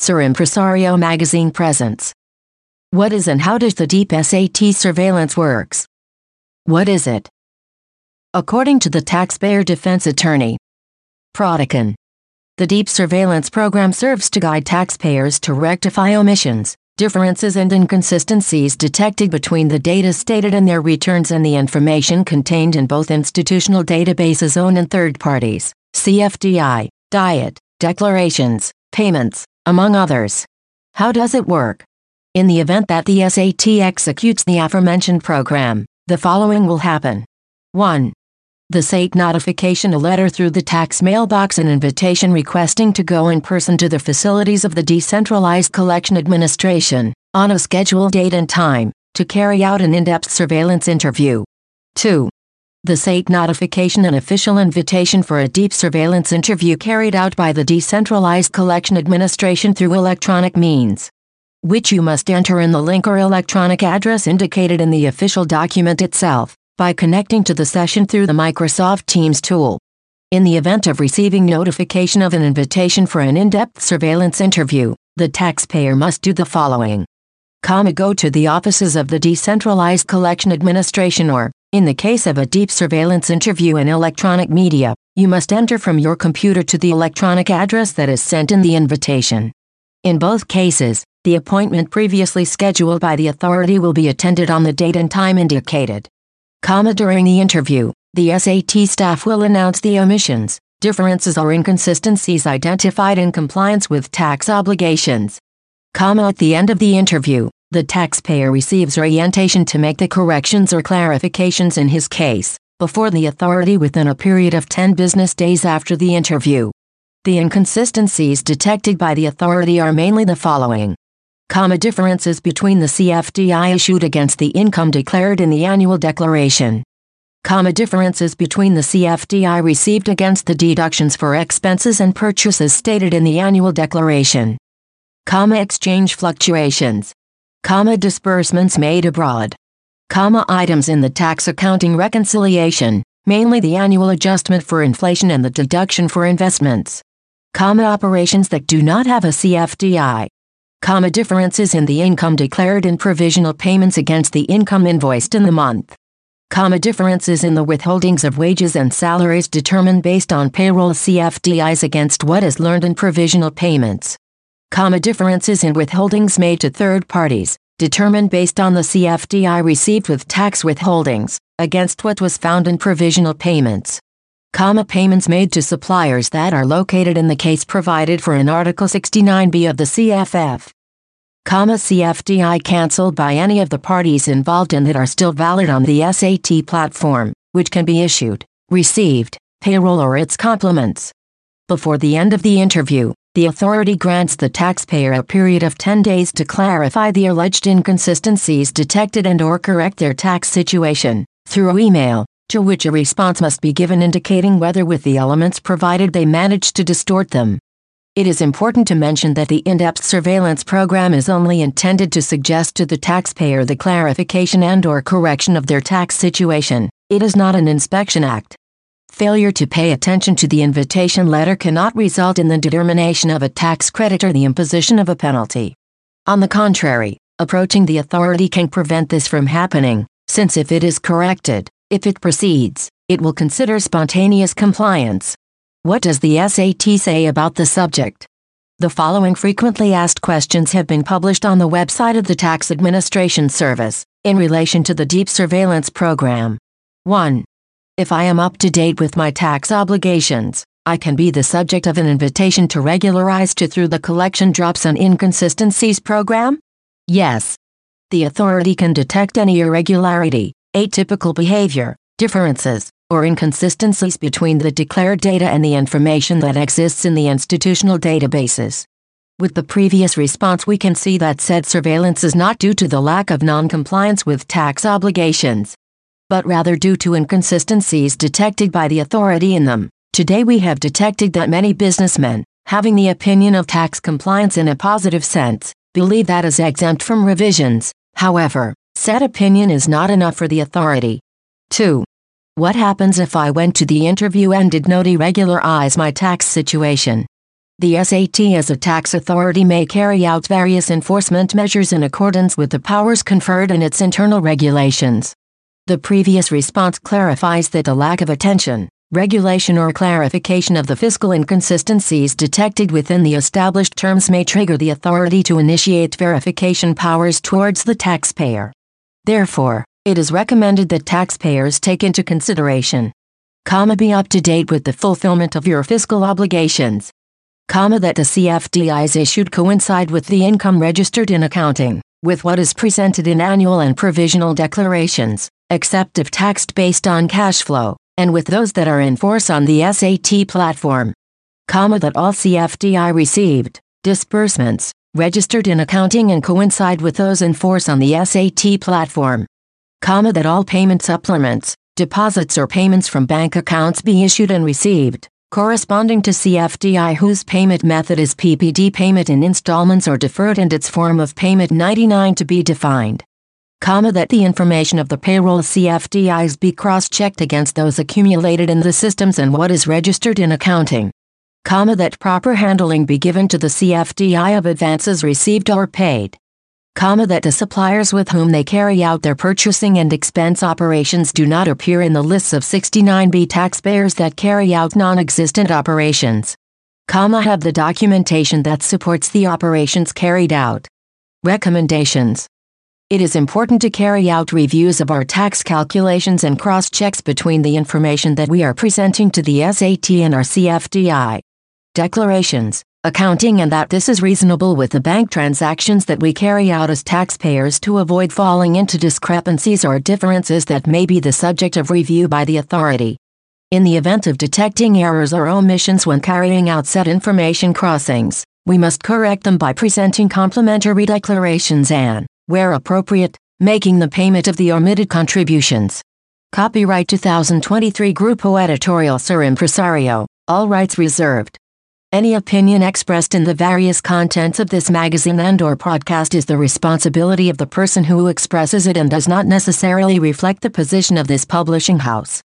Sur Impresario magazine presents. What is and how does the deep SAT surveillance works? What is it? According to the taxpayer defense attorney, Prodecon, the deep surveillance program serves to guide taxpayers to rectify omissions, differences and inconsistencies detected between the data stated in their returns and the information contained in both institutional databases owned and third parties, CFDI, DIOT, declarations, payments, among others. How does it work? In the event that the SAT executes the aforementioned program, the following will happen. 1. The SAT notification a letter through the tax mailbox an invitation requesting to go in person to the facilities of the Decentralized Collection Administration, on a scheduled date and time, to carry out an in-depth surveillance interview. 2 the SAT notification an official invitation for a deep surveillance interview carried out by the Decentralized Collection Administration through electronic means, which you must enter in the link or electronic address indicated in the official document itself, by connecting to the session through the Microsoft Teams tool. In the event of receiving notification of an invitation for an in-depth surveillance interview, the taxpayer must do the following. Comma go to the offices of the Decentralized Collection Administration or, in the case of a deep surveillance interview in electronic media, you must enter from your computer to the electronic address that is sent in the invitation. In both cases, the appointment previously scheduled by the authority will be attended on the date and time indicated. Comma during the interview, the SAT staff will announce the omissions, differences or inconsistencies identified in compliance with tax obligations. Comma at the end of the interview, the taxpayer receives orientation to make the corrections or clarifications in his case, before the authority within a period of 10 business days after the interview. The inconsistencies detected by the authority are mainly the following. Comma differences between the CFDI issued against the income declared in the annual declaration. Comma differences between the CFDI received against the deductions for expenses and purchases stated in the annual declaration. Comma exchange fluctuations comma disbursements made abroad, comma items in the tax accounting reconciliation, mainly the annual adjustment for inflation and the deduction for investments, comma operations that do not have a CFDI, comma differences in the income declared in provisional payments against the income invoiced in the month, comma differences in the withholdings of wages and salaries determined based on payroll CFDIs against what is learned in provisional payments comma differences in withholdings made to third parties, determined based on the CFDI received with tax withholdings, against what was found in provisional payments. Comma payments made to suppliers that are located in the case provided for in Article 69b of the CFF. Comma CFDI cancelled by any of the parties involved in that are still valid on the SAT platform, which can be issued, received, payroll or its complements. Before the end of the interview, the authority grants the taxpayer a period of 10 days to clarify the alleged inconsistencies detected and or correct their tax situation, through email, to which a response must be given indicating whether with the elements provided they managed to distort them. It is important to mention that the in-depth surveillance program is only intended to suggest to the taxpayer the clarification and or correction of their tax situation. It is not an inspection act. Failure to pay attention to the invitation letter cannot result in the determination of a tax credit or the imposition of a penalty. On the contrary, approaching the authority can prevent this from happening, since if it is corrected, if it proceeds, it will consider spontaneous compliance. What does the SAT say about the subject? The following frequently asked questions have been published on the website of the Tax Administration Service in relation to the Deep Surveillance Program. 1. If I am up to date with my tax obligations, I can be the subject of an invitation to regularize to through the Collection Drops on Inconsistencies program? Yes. The authority can detect any irregularity, atypical behavior, differences, or inconsistencies between the declared data and the information that exists in the institutional databases. With the previous response we can see that said surveillance is not due to the lack of non-compliance with tax obligations, but rather due to inconsistencies detected by the authority in them. Today we have detected that many businessmen, having the opinion of tax compliance in a positive sense, believe that is exempt from revisions. However, said opinion is not enough for the authority. 2. What happens if I went to the interview and did not irregularize my tax situation? The SAT as a tax authority may carry out various enforcement measures in accordance with the powers conferred in its internal regulations. The previous response clarifies that the lack of attention, regulation or clarification of the fiscal inconsistencies detected within the established terms may trigger the authority to initiate verification powers towards the taxpayer. Therefore, it is recommended that taxpayers take into consideration, comma be up to date with the fulfillment of your fiscal obligations, comma that the CFDIs issued coincide with the income registered in accounting, with what is presented in annual and provisional declarations, except if taxed based on cash flow, and with those that are in force on the SAT platform. Comma that all CFDI received disbursements registered in accounting and coincide with those in force on the SAT platform. Comma that all payment supplements, deposits or payments from bank accounts be issued and received corresponding to CFDI whose payment method is PPD payment in installments or deferred and its form of payment 99 to be defined comma that the information of the payroll CFDIs be cross-checked against those accumulated in the systems and what is registered in accounting, comma that proper handling be given to the CFDI of advances received or paid, comma that the suppliers with whom they carry out their purchasing and expense operations do not appear in the lists of 69B taxpayers that carry out non-existent operations, comma have the documentation that supports the operations carried out. Recommendations it is important to carry out reviews of our tax calculations and cross checks between the information that we are presenting to the SAT and our CFDI declarations, accounting, and that this is reasonable with the bank transactions that we carry out as taxpayers to avoid falling into discrepancies or differences that may be the subject of review by the authority. In the event of detecting errors or omissions when carrying out said information crossings, we must correct them by presenting complementary declarations and where appropriate, making the payment of the omitted contributions. Copyright 2023 Grupo Editorial Sur Impresario, all rights reserved. Any opinion expressed in the various contents of this magazine and or podcast is the responsibility of the person who expresses it and does not necessarily reflect the position of this publishing house.